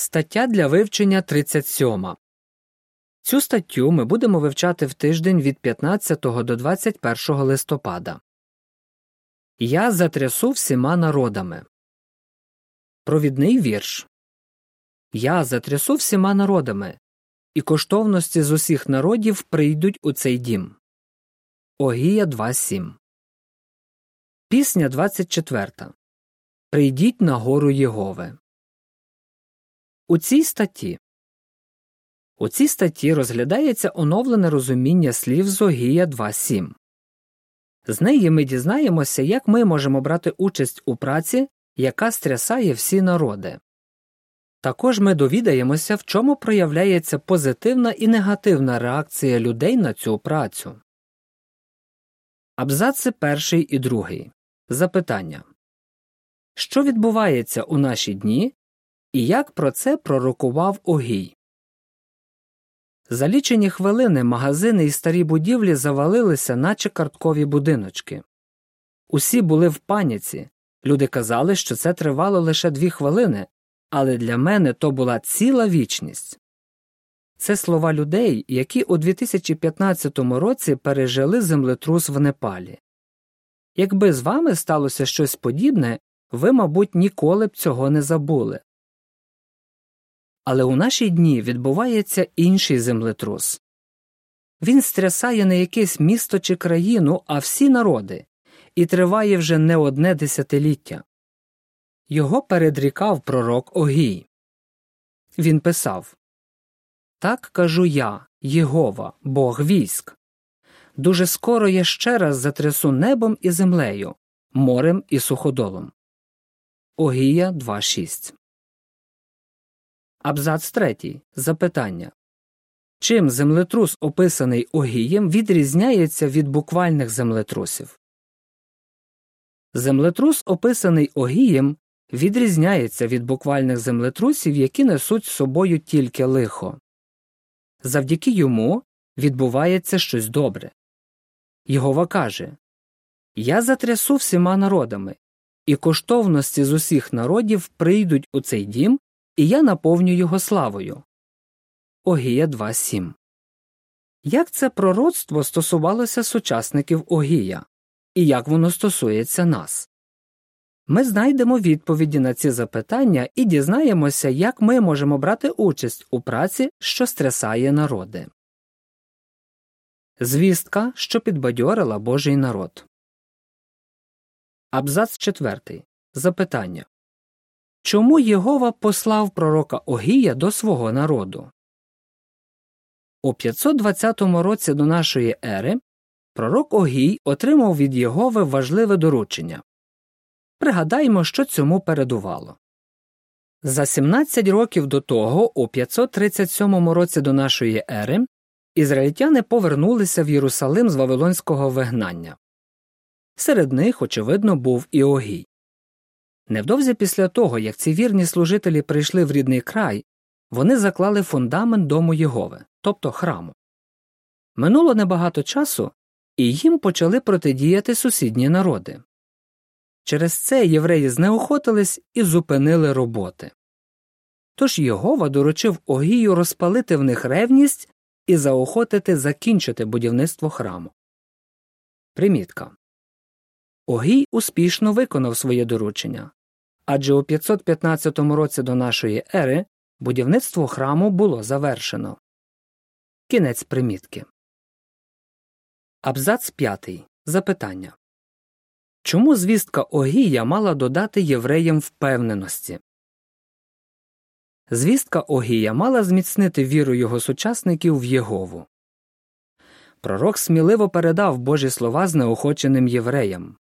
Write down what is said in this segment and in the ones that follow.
Стаття для вивчення 37. Цю статтю ми будемо вивчати в тиждень від 15 до 21 листопада. Я затрясу всіма народами. Провідний вірш Я затрясу всіма народами, і коштовності з усіх народів прийдуть у цей дім. Огія 2.7 Пісня 24. Прийдіть на гору Єгове. У цій статті у цій статті розглядається оновлене розуміння слів з Огія 2.7. З неї ми дізнаємося, як ми можемо брати участь у праці, яка стрясає всі народи. Також ми довідаємося, в чому проявляється позитивна і негативна реакція людей на цю працю. Абзаци перший і другий. Запитання Що відбувається у наші дні, і як про це пророкував Огій? За лічені хвилини магазини і старі будівлі завалилися, наче карткові будиночки. Усі були в паніці. Люди казали, що це тривало лише дві хвилини, але для мене то була ціла вічність. Це слова людей, які у 2015 році пережили землетрус в Непалі. Якби з вами сталося щось подібне, ви, мабуть, ніколи б цього не забули. Але у наші дні відбувається інший землетрус. Він стрясає не якесь місто чи країну, а всі народи, і триває вже не одне десятиліття. Його передрікав пророк Огій. Він писав Так кажу я, Єгова, Бог військ. Дуже скоро я ще раз затрясу небом і землею, морем і суходолом. Огія 2.6 Абзац третій. Запитання. Чим землетрус, описаний Огієм, відрізняється від буквальних землетрусів? Землетрус, описаний Огієм, відрізняється від буквальних землетрусів, які несуть з собою тільки лихо. Завдяки йому відбувається щось добре. Йогова каже Я затрясу всіма народами, і коштовності з усіх народів прийдуть у цей дім і я наповню його славою. Огія 2.7 Як це пророцтво стосувалося сучасників Огія, і як воно стосується нас? Ми знайдемо відповіді на ці запитання і дізнаємося, як ми можемо брати участь у праці, що стрясає народи. Звістка, що підбадьорила Божий народ. Абзац 4. Запитання Чому Єгова послав пророка Огія до свого народу? У 520 році до нашої ери пророк Огій отримав від Єгови важливе доручення. Пригадаймо, що цьому передувало. За 17 років до того, у 537 році до нашої ери, ізраїльтяни повернулися в Єрусалим з Вавилонського вигнання. Серед них, очевидно, був і Огій. Невдовзі після того, як ці вірні служителі прийшли в рідний край, вони заклали фундамент дому Єгови, тобто храму. Минуло небагато часу, і їм почали протидіяти сусідні народи. Через це євреї знеохотились і зупинили роботи. Тож Єгова доручив Огію розпалити в них ревність і заохотити закінчити будівництво храму. Примітка Огій успішно виконав своє доручення адже у 515 році до нашої ери будівництво храму було завершено. Кінець примітки. Абзац 5. Запитання Чому звістка Огія мала додати євреям впевненості? Звістка Огія мала зміцнити віру його сучасників в Єгову. Пророк сміливо передав Божі слова знеохоченим євреям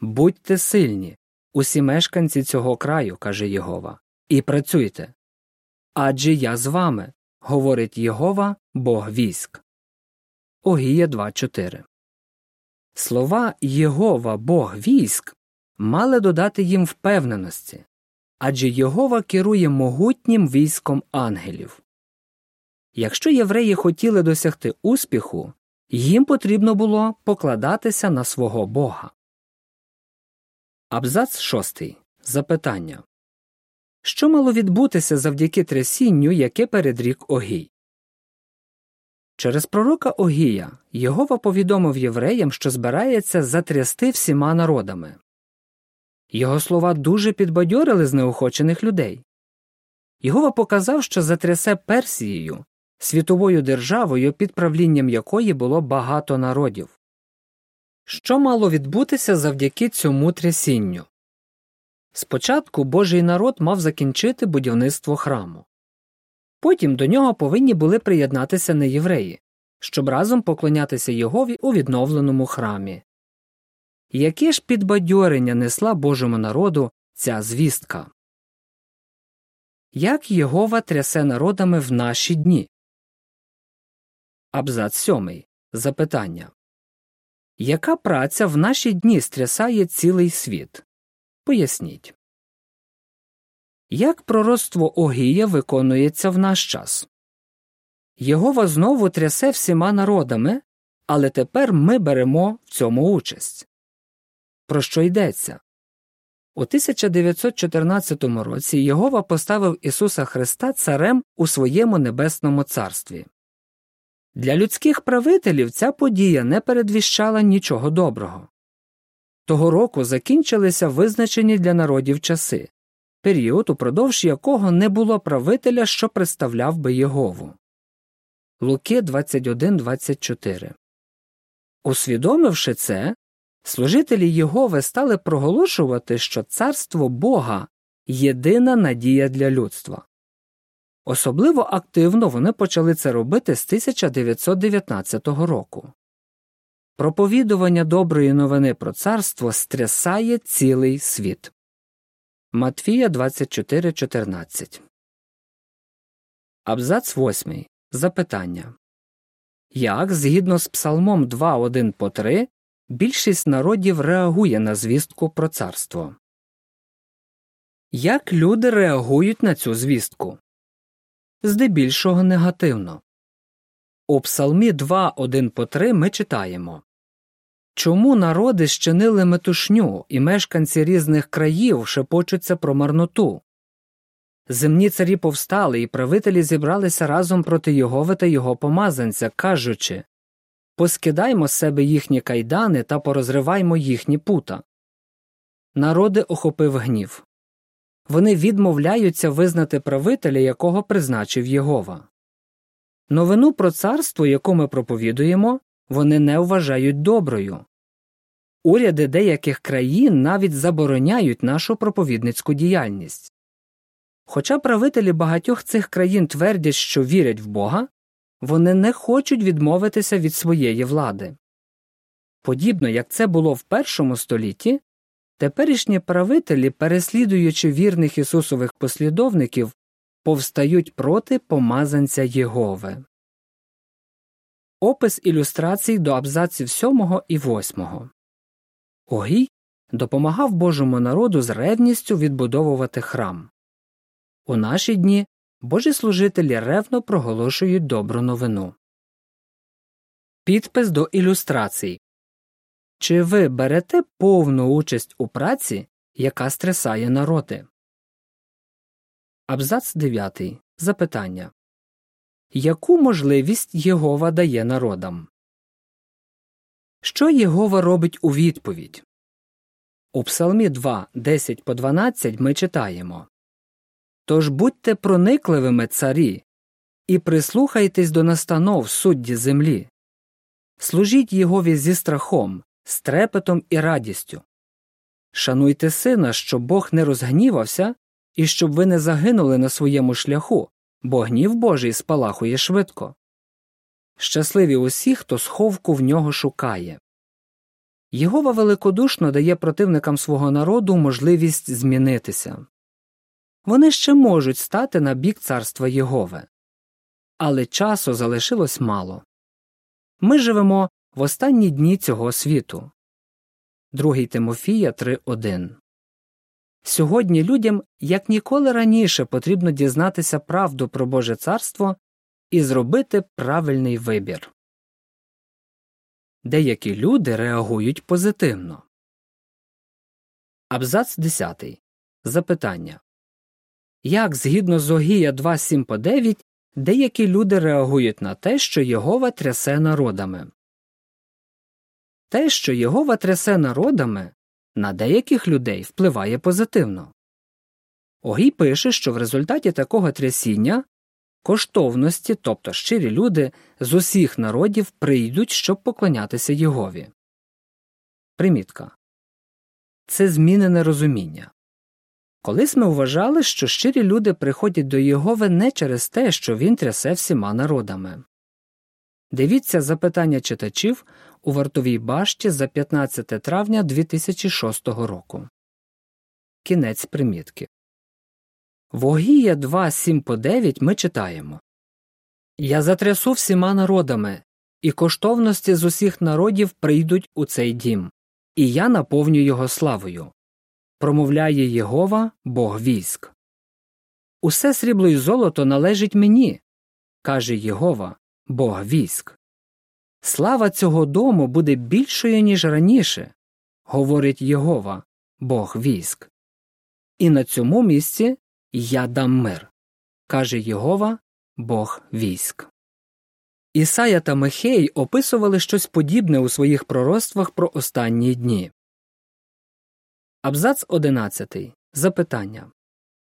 Будьте сильні, усі мешканці цього краю, каже Єгова, і працюйте. Адже я з вами, говорить Єгова, Бог військ. Огія 2.4 Слова Єгова Бог військ мали додати їм впевненості адже Єгова керує могутнім військом ангелів. Якщо євреї хотіли досягти успіху, їм потрібно було покладатися на свого Бога. Абзац шостий. Запитання Що мало відбутися завдяки трясінню, яке передрік Огій? Через пророка Огія Єгова повідомив євреям, що збирається затрясти всіма народами. Його слова дуже підбадьорили знеохочених людей. Єгова показав, що затрясе Персією, світовою державою, під правлінням якої було багато народів. Що мало відбутися завдяки цьому трясінню? Спочатку Божий народ мав закінчити будівництво храму. Потім до нього повинні були приєднатися неєвреї, щоб разом поклонятися Єгові у відновленому храмі. Яке ж підбадьорення несла Божому народу ця звістка? Як Єгова трясе народами в наші дні? Абзац сьомий. Запитання Яка праця в наші дні стрясає цілий світ? Поясніть. Як пророцтво Огія виконується в наш час? Єгова знову трясе всіма народами, але тепер ми беремо в цьому участь. Про що йдеться? У 1914 році Єгова поставив Ісуса Христа царем у своєму небесному царстві. Для людських правителів ця подія не передвіщала нічого доброго. Того року закінчилися визначені для народів часи, період, упродовж якого не було правителя, що представляв би Єгову. Луки 21.24 Усвідомивши це, служителі Єгови стали проголошувати, що царство Бога єдина надія для людства. Особливо активно вони почали це робити з 1919 року. Проповідування доброї новини про царство стрясає цілий світ. Матфія 24.14 Абзац 8. Запитання Як, згідно з Псалмом 2.1 по 3, більшість народів реагує на звістку про царство? Як люди реагують на цю звістку? Здебільшого негативно. У Псалмі 2.1 по 3 ми читаємо Чому народи щинили метушню, і мешканці різних країв шепочуться про марноту? Земні царі повстали, і правителі зібралися разом проти Йогови та його помазанця, кажучи Поскидаймо з себе їхні кайдани та порозриваймо їхні пута. Народи охопив гнів. Вони відмовляються визнати правителя, якого призначив Єгова. Новину про царство, яку ми проповідуємо, вони не вважають доброю. Уряди деяких країн навіть забороняють нашу проповідницьку діяльність. Хоча правителі багатьох цих країн твердять, що вірять в Бога, вони не хочуть відмовитися від своєї влади. Подібно як це було в першому столітті, теперішні правителі, переслідуючи вірних Ісусових послідовників, повстають проти помазанця Єгови. Опис ілюстрацій до абзаців 7 і 8. Огій допомагав Божому народу з ревністю відбудовувати храм. У наші дні Божі служителі ревно проголошують добру новину. Підпис до ілюстрацій Чи ви берете повну участь у праці, яка стрясає народи? Абзац 9. Запитання Яку можливість Єгова дає народам? Що Єгова робить у відповідь? У Псалмі 2, 10 по 12 ми читаємо Тож будьте проникливими царі, і прислухайтесь до настанов судді землі. Служіть Єгові зі страхом, з трепетом і радістю. Шануйте сина, щоб Бог не розгнівався і щоб ви не загинули на своєму шляху, бо гнів Божий спалахує швидко. Щасливі усі, хто сховку в нього шукає. Єгова великодушно дає противникам свого народу можливість змінитися. Вони ще можуть стати на бік царства Єгове. Але часу залишилось мало. Ми живемо в останні дні цього світу. 2 Тимофія 3.1 Сьогодні людям як ніколи раніше потрібно дізнатися правду про Боже царство і зробити правильний вибір. Деякі люди реагують позитивно. Абзац 10. Запитання як згідно з Огія 2.7 по 9 деякі люди реагують на те, що Єгова трясе народами. Те, що Єгова трясе народами, на деяких людей впливає позитивно. Огій пише, що в результаті такого трясіння коштовності, тобто щирі люди з усіх народів прийдуть, щоб поклонятися Єгові. Примітка це змінене розуміння. Колись ми вважали, що щирі люди приходять до Єгови не через те, що він трясе всіма народами. Дивіться запитання читачів у вартовій башті за 15 травня 2006 року. Кінець примітки. В Огія 2, 7 по 9 ми читаємо Я затрясу всіма народами, і коштовності з усіх народів прийдуть у цей дім, і я наповню його славою. Промовляє Єгова, Бог військ. Усе срібло й золото належить мені, каже Єгова, Бог військ. Слава цього дому буде більшою, ніж раніше, говорить Єгова, Бог військ. І на цьому місці я дам мир, каже Єгова, Бог військ. Ісая та Михей описували щось подібне у своїх пророцтвах про останні дні. Абзац 11. Запитання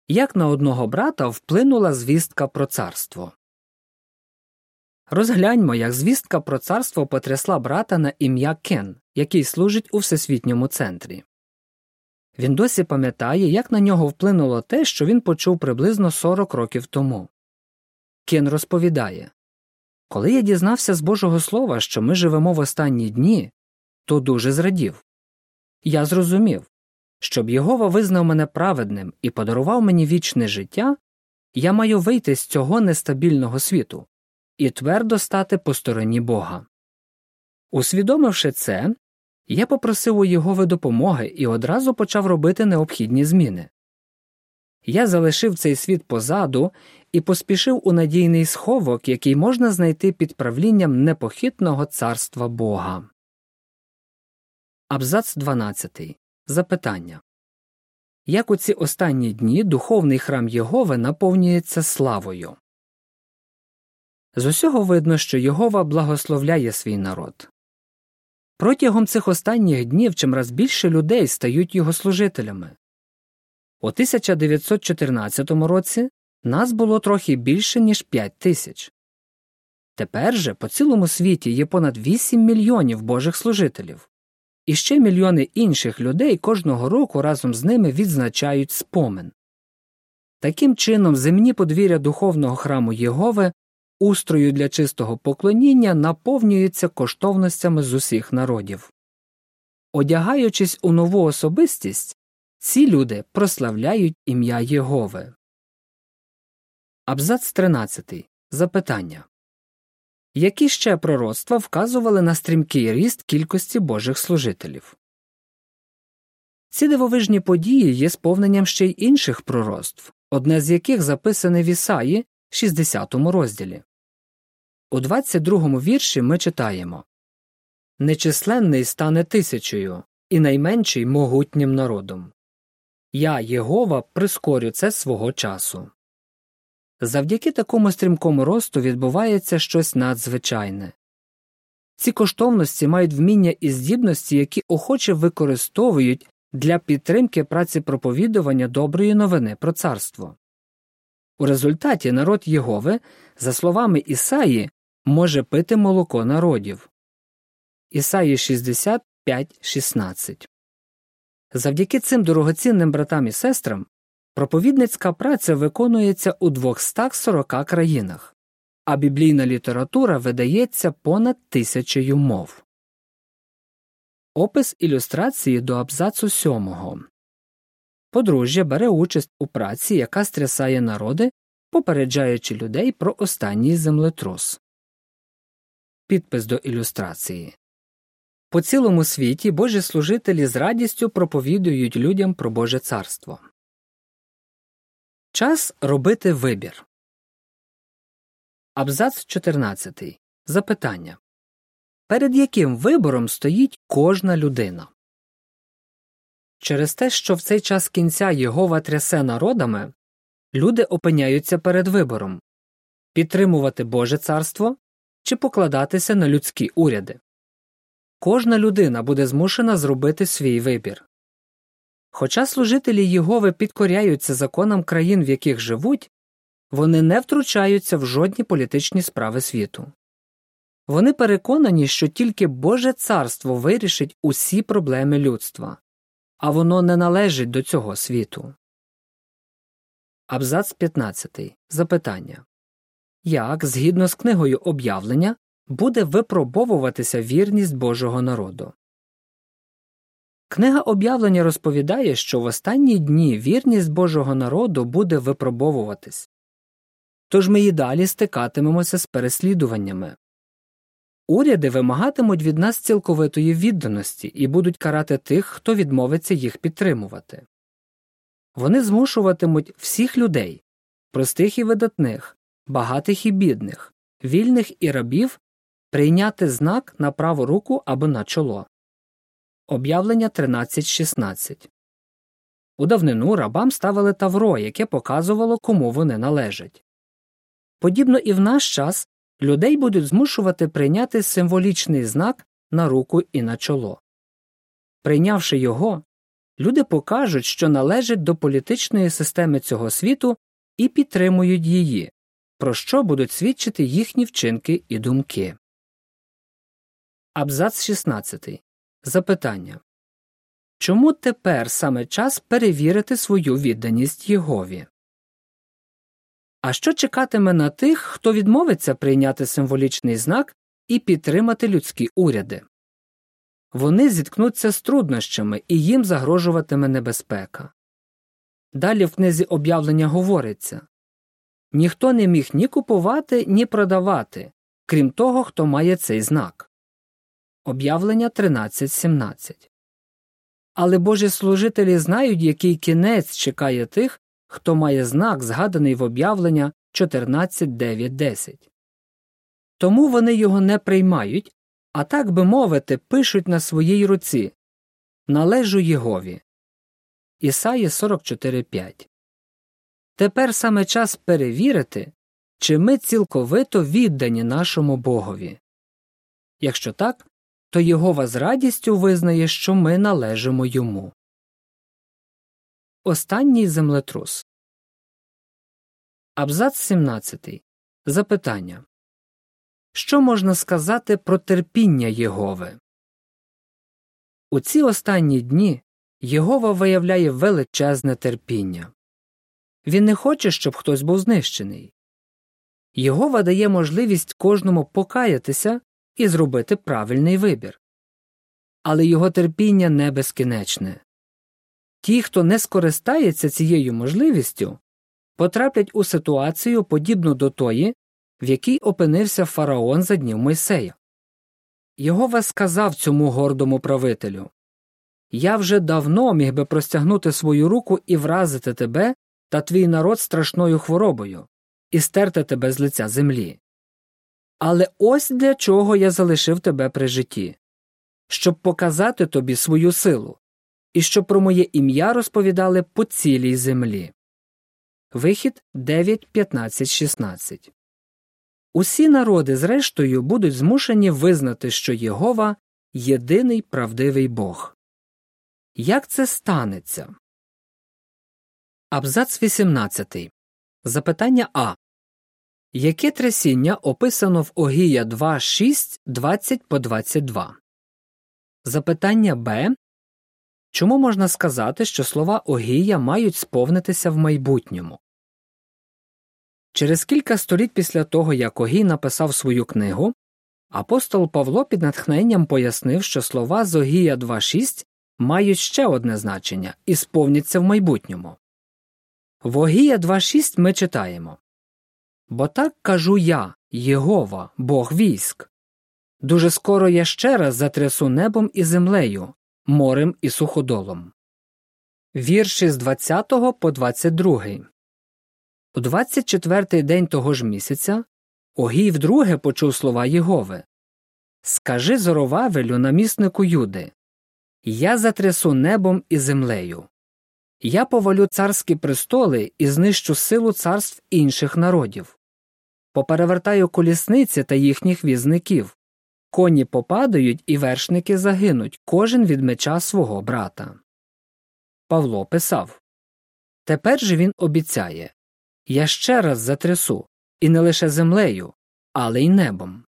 Як на одного брата вплинула звістка про царство? Розгляньмо, як звістка про царство потрясла брата на ім'я Кен, який служить у всесвітньому центрі. Він досі пам'ятає, як на нього вплинуло те, що він почув приблизно 40 років тому. Кен розповідає Коли я дізнався з Божого Слова, що ми живемо в останні дні, то дуже зрадів. Я зрозумів щоб Єгова визнав мене праведним і подарував мені вічне життя, я маю вийти з цього нестабільного світу і твердо стати по стороні Бога. Усвідомивши це, я попросив у Єгови допомоги і одразу почав робити необхідні зміни. Я залишив цей світ позаду і поспішив у надійний сховок, який можна знайти під правлінням непохитного царства Бога. Абзац 12. Запитання Як у ці останні дні духовний храм Єгови наповнюється славою? З усього видно, що Єгова благословляє свій народ. Протягом цих останніх днів чимраз більше людей стають його служителями. У 1914 році нас було трохи більше, ніж 5 тисяч. Тепер же по цілому світі є понад 8 мільйонів божих служителів. І ще мільйони інших людей кожного року разом з ними відзначають спомин. Таким чином, земні подвір'я духовного храму Єгови, устрою для чистого поклоніння, наповнюються коштовностями з усіх народів. Одягаючись у нову особистість, ці люди прославляють ім'я Єгови. Абзац 13. Запитання які ще пророцтва вказували на стрімкий ріст кількості божих служителів. Ці дивовижні події є сповненням ще й інших пророцтв, одне з яких записане в Ісаї, 60 розділі. У 22 вірші ми читаємо Нечисленний стане тисячею, і найменший могутнім народом. Я, Єгова, прискорю це свого часу. Завдяки такому стрімкому росту відбувається щось надзвичайне. Ці коштовності мають вміння і здібності, які охоче використовують для підтримки праці проповідування доброї новини про царство. У результаті народ Єгови, за словами Ісаї, може пити молоко народів. Ісаї 65.16 Завдяки цим дорогоцінним братам і сестрам Проповідницька праця виконується у 240 країнах, а біблійна література видається понад тисячею мов. Опис ілюстрації до абзацу сьомого Подружжя бере участь у праці, яка стрясає народи, попереджаючи людей про останній землетрус. Підпис до ілюстрації По цілому світі Божі служителі з радістю проповідують людям про Боже царство. Час робити вибір. Абзац 14. Запитання. Перед яким вибором стоїть кожна людина? Через те, що в цей час кінця Єгова трясе народами, люди опиняються перед вибором підтримувати Боже царство чи покладатися на людські уряди. Кожна людина буде змушена зробити свій вибір. Хоча служителі Єгови підкоряються законам країн, в яких живуть, вони не втручаються в жодні політичні справи світу. Вони переконані, що тільки Боже царство вирішить усі проблеми людства, а воно не належить до цього світу. Абзац 15. Запитання Як, згідно з книгою об'явлення, буде випробовуватися вірність Божого народу? Книга об'явлення розповідає, що в останні дні вірність Божого народу буде випробовуватись. Тож ми і далі стикатимемося з переслідуваннями. Уряди вимагатимуть від нас цілковитої відданості і будуть карати тих, хто відмовиться їх підтримувати. Вони змушуватимуть всіх людей простих і видатних, багатих і бідних, вільних і рабів прийняти знак на праву руку або на чоло. Об'явлення 13.16 У давнину рабам ставили тавро, яке показувало, кому вони належать. Подібно і в наш час людей будуть змушувати прийняти символічний знак на руку і на чоло. Прийнявши його, люди покажуть, що належать до політичної системи цього світу і підтримують її, про що будуть свідчити їхні вчинки і думки. Абзац 16. Запитання Чому тепер саме час перевірити свою відданість Єгові? А що чекатиме на тих, хто відмовиться прийняти символічний знак і підтримати людські уряди? Вони зіткнуться з труднощами і їм загрожуватиме небезпека. Далі в книзі об'явлення говориться ніхто не міг ні купувати, ні продавати, крім того, хто має цей знак. Об'явлення 13.17 Але Божі служителі знають, який кінець чекає тих, хто має знак, згаданий в об'явлення 14.9.10. Тому вони його не приймають, а так би мовити, пишуть на своїй руці Належу Єгові. Ісаї 44.5 Тепер саме час перевірити, чи ми цілковито віддані нашому Богові. Якщо так, то Єгова з радістю визнає, що ми належимо йому. Останній землетрус. Абзац 17. Запитання Що можна сказати про терпіння Єгови? У ці останні дні Єгова виявляє величезне терпіння. Він не хоче, щоб хтось був знищений. Єгова дає можливість кожному покаятися і зробити правильний вибір. Але його терпіння не безкінечне. Ті, хто не скористається цією можливістю, потраплять у ситуацію, подібну до тої, в якій опинився фараон за днів Мойсея. Його сказав цьому гордому правителю Я вже давно міг би простягнути свою руку і вразити тебе та твій народ страшною хворобою і стерти тебе з лиця землі. Але ось для чого я залишив тебе при житті щоб показати тобі свою силу, і щоб про моє ім'я розповідали по цілій землі. Вихід 9, 15, 16 Усі народи, зрештою, будуть змушені визнати, що Єгова єдиний правдивий Бог. Як це станеться? Абзац 18. Запитання А. Яке трясіння описано в Огія 2, 6, 20 по 22? Запитання Б. Чому можна сказати, що слова Огія мають сповнитися в майбутньому? Через кілька століть після того, як Огій написав свою книгу, апостол Павло під натхненням пояснив, що слова з Огія 2.6 мають ще одне значення і сповняться в майбутньому. В Огія 2.6 ми читаємо Бо так кажу я, Єгова, Бог військ. Дуже скоро я ще раз затрясу небом і землею, морем і суходолом. Вірші з 20 по 22 У 24-й день того ж місяця Огій вдруге почув слова Єгови Скажи Зоровавелю, наміснику Юди Я затрясу небом і землею. Я повалю царські престоли і знищу силу царств інших народів. Поперевертаю колісниці та їхніх візників. Коні попадають і вершники загинуть, кожен від меча свого брата. Павло писав Тепер же він обіцяє Я ще раз затрясу, і не лише землею, але й небом.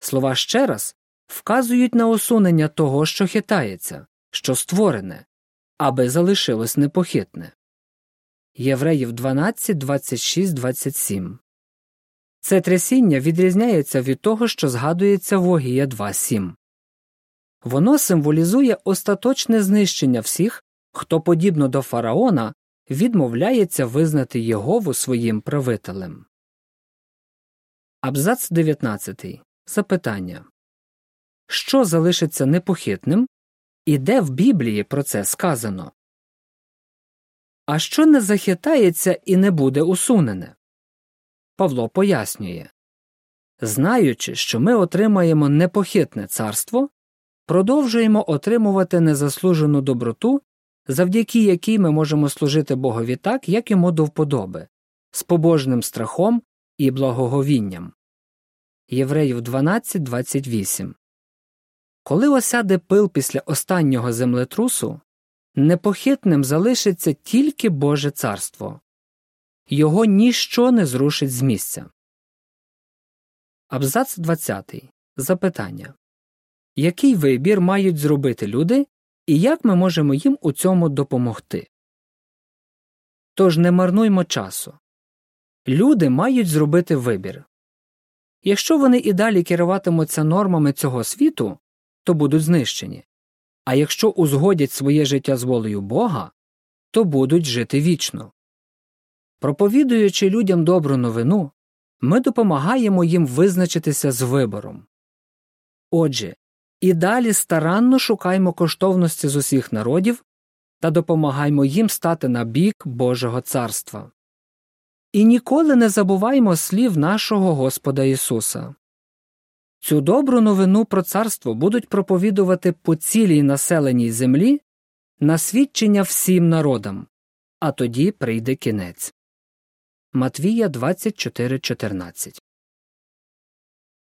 Слова ще раз вказують на усунення того, що хитається, що створене, аби залишилось непохитне. Євреїв 12, 26, 27 Це трясіння відрізняється від того, що згадується в Огія 2.7. Воно символізує остаточне знищення всіх, хто, подібно до фараона, відмовляється визнати Єгову своїм правителем. Абзац 19. Запитання Що залишиться непохитним і де в Біблії про це сказано? А що не захитається і не буде усунене? Павло пояснює. Знаючи, що ми отримаємо непохитне царство, продовжуємо отримувати незаслужену доброту, завдяки якій ми можемо служити Богові так, як йому до вподоби, з побожним страхом і благоговінням. Євреїв 12.28 Коли осяде пил після останнього землетрусу, непохитним залишиться тільки Боже царство його ніщо не зрушить з місця. Абзац 20. Запитання Який вибір мають зробити люди, і як ми можемо їм у цьому допомогти? Тож не марнуймо часу. Люди мають зробити вибір. Якщо вони і далі керуватимуться нормами цього світу, то будуть знищені, а якщо узгодять своє життя з волею Бога, то будуть жити вічно. Проповідуючи людям добру новину, ми допомагаємо їм визначитися з вибором. Отже, і далі старанно шукаймо коштовності з усіх народів та допомагаймо їм стати на бік Божого царства. І ніколи не забуваймо слів нашого Господа Ісуса. Цю добру новину про царство будуть проповідувати по цілій населеній землі на свідчення всім народам, а тоді прийде кінець. Матвія 24.14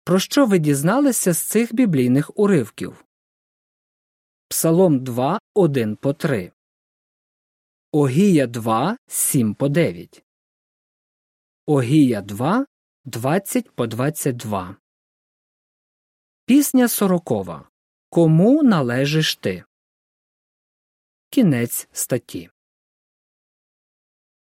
Про що ви дізналися з цих біблійних уривків? Псалом 2, 1 по 3 Огія 2, 7 по 9 Огія 2, 20 по 22 Пісня сорокова. Кому належиш ти? Кінець статті